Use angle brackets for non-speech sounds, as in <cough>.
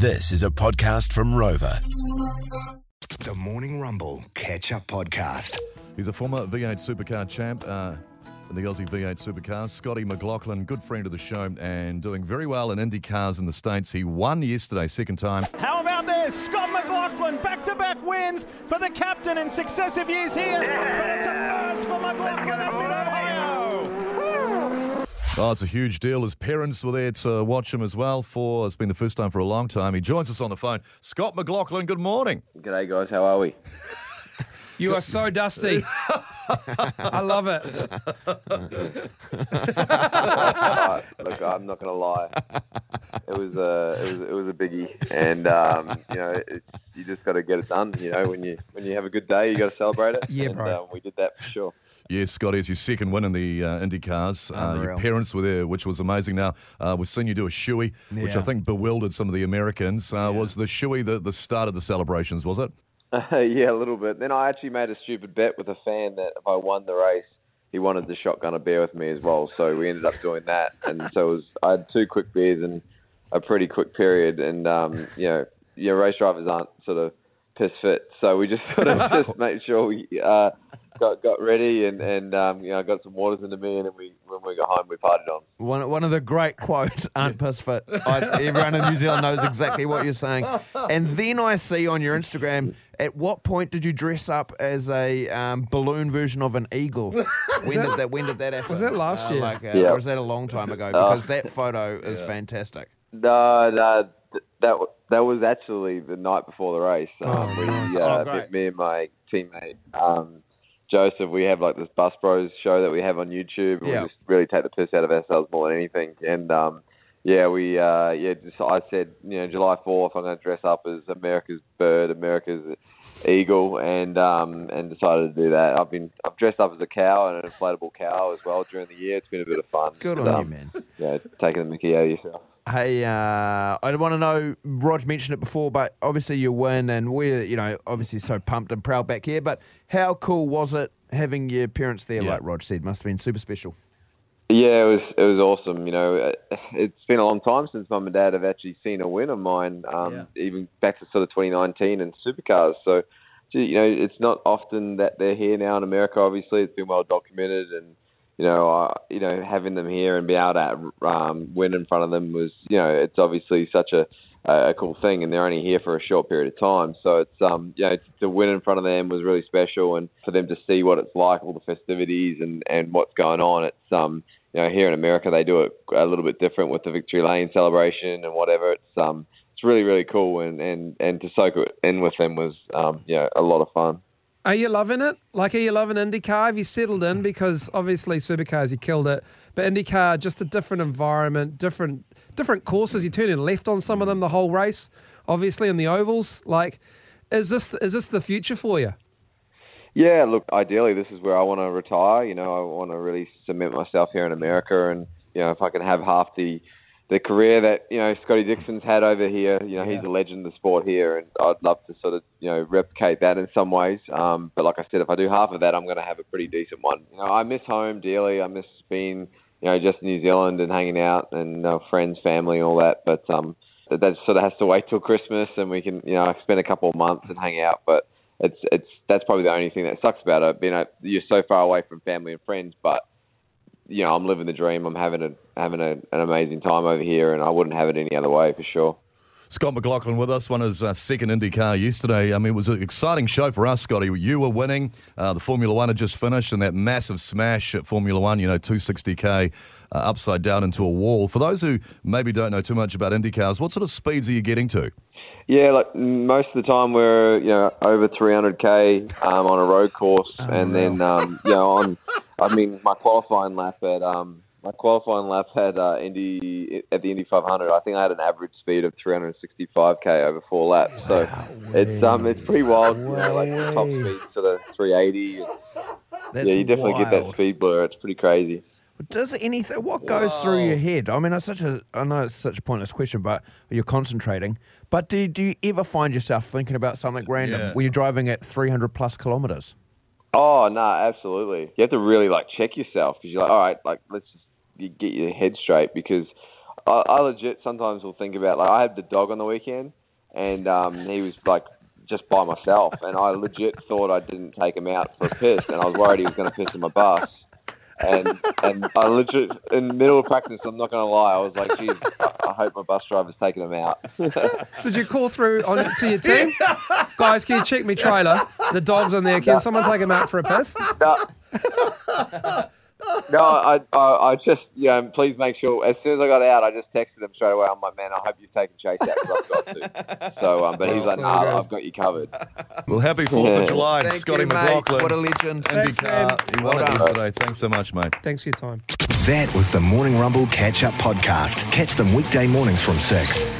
This is a podcast from Rover. The Morning Rumble Catch Up Podcast. He's a former V8 Supercar champ uh, in the Aussie V8 Supercars. Scotty McLaughlin, good friend of the show and doing very well in Indy cars in the States. He won yesterday, second time. How about this? Scott McLaughlin, back to back wins for the captain in successive years here. But Oh, it's a huge deal. His parents were there to watch him as well for, it's been the first time for a long time. He joins us on the phone. Scott McLaughlin, good morning. G'day, guys. How are we? <laughs> You are so dusty. <laughs> I love it. Uh, <laughs> look, I'm not going to lie. It was a it was it was a biggie, and um, you know it's, you just got to get it done. You know when you when you have a good day, you got to celebrate it. Yeah, and, bro. Um, we did that for sure. Yes, Scotty, it's your second win in the uh, Indy cars. Uh, your parents were there, which was amazing. Now, uh, we've seen you do a shoey, which I think bewildered some of the Americans. Uh, Was the shoey the, the start of the celebrations, was it? <laughs> yeah, a little bit. Then I actually made a stupid bet with a fan that if I won the race, he wanted the shotgun a beer with me as well. So we ended up doing that, and so it was. I had two quick beers in a pretty quick period, and um, you know, your race drivers aren't sort of piss fit, so we just <laughs> sort of just made sure we uh, got got ready and and um, you know got some waters into me, and then we when we got home we partied on. One, one of the great quotes, aren't piss fit. I, everyone in New Zealand knows exactly what you're saying. And then I see on your Instagram, at what point did you dress up as a um, balloon version of an eagle? <laughs> When did that? When did that happen? Was that last Uh, year? Like, uh, Yeah. Or was that a long time ago? Because that photo is fantastic. No, no, th- that wa- that was actually the night before the race. Um, Oh, we, uh, Oh, great. me, me and my teammate um, Josef, we have like this Bus Bros show that we have on YouTube. Yeah. We just really take the piss out of ourselves more than anything. And um, yeah, we uh, yeah, just I said you know July fourth I'm going to dress up as America's bird, America's eagle, and um, and decided to do that. I've been I've dressed up as a cow and an inflatable cow as well during the year. It's been a bit of fun. Good But, on um, you, man. Yeah, taking the Mickey out of yourself. Hey, uh, I want to know. Rog mentioned it before, but obviously you win, and we're you know obviously so pumped and proud back here. But how cool was it having your parents there? Yeah. Like Rog said, must have been super special. Yeah, it was it was awesome. You know, uh, it's been a long time since mum and dad have actually seen a win of mine. Um, Even back to sort of 2019 and supercars. So, you know, it's not often that they're here now in America. Obviously, it's been well documented, and you know, uh, you know, having them here and be able to um, win in front of them was, you know, it's obviously such a a cool thing, and they're only here for a short period of time. So it's um, you know, to win in front of them was really special, and for them to see what it's like, all the festivities and and what's going on. It's um, you know, here in America they do it a little bit different with the victory lane celebration and whatever. It's um, it's really really cool, and and and to soak it in with them was um, you know, a lot of fun. Are you loving it? Like, are you loving IndyCar? Have you settled in? Because obviously supercars, you killed it, but IndyCar, just a different environment, different different courses. You're turning left on some of them the whole race, obviously in the ovals. Like, is this is this the future for you? Yeah, look, ideally, this is where I want to retire. You know, I want to really cement myself here in America, and you know, if I can have half the the career that you know Scotty Dixon's had over here, you know, he's a legend of the sport here, and I'd love to sort of you know replicate that in some ways. Um, but like I said, if I do half of that, I'm going to have a pretty decent one. You know, I miss home dearly. I miss being you know just in New Zealand and hanging out and know, friends, family, and all that. But um, that, that sort of has to wait till Christmas, and we can you know spend a couple of months and hang out. But it's it's that's probably the only thing that sucks about it. You know, you're so far away from family and friends, but you know, I'm living the dream. I'm having a having a, an amazing time over here, and I wouldn't have it any other way for sure. Scott McLaughlin with us, won his uh, second IndyCar yesterday. I mean, it was an exciting show for us, Scotty. You were winning. Uh, the Formula One had just finished, and that massive smash at Formula One, you know, 260k uh, upside down into a wall. For those who maybe don't know too much about IndyCars, what sort of speeds are you getting to? Yeah, like most of the time we're you know over 300k um, on a road course, <laughs> and then um, you know on I mean my qualifying lap at um, my qualifying lap at uh, Indy at the Indy 500, I think I had an average speed of 365k over four laps. So it's um it's pretty wild. You know, like the top speed sort of 380. That's yeah, you definitely get that speed blur. It's pretty crazy. Does anything? What goes through your head? I mean, it's such a. I know it's such a pointless question, but you're concentrating. But do do you ever find yourself thinking about something random Yeah. when you're driving at 300 plus kilometers? Oh no, absolutely. You have to really like check yourself because you're like, all right, like let's just get your head straight because I, I legit sometimes will think about like I had the dog on the weekend, and um, he was like just by myself, and I legit thought I didn't take him out for a piss, and I was worried he was going to piss in my bus. And and I legit in the middle of practice, I'm not going to lie, I was like, geez, I, hope my bus driver's taking him out. <laughs> Did you call through on to your team? <laughs> Guys, can you check me trailer? The dog's in there. Can someone take him out for a piss? no, <laughs> no I, I, I just, you know, please make sure. As soon as I got out, I just texted him straight away. I'm like, man, I hope you've taken Chase out because I've got to. So, um, but he's like, so nah, good. I've got you covered. Well, happy 4th of July, Thank Scotty you, mate. McLaughlin. What a legend. Thanks, man. IndyCar. He won Well it done. yesterday. Thanks so much, mate. Thanks for your time. That was the Morning Rumble Catch Up Podcast. Catch them weekday mornings from 6.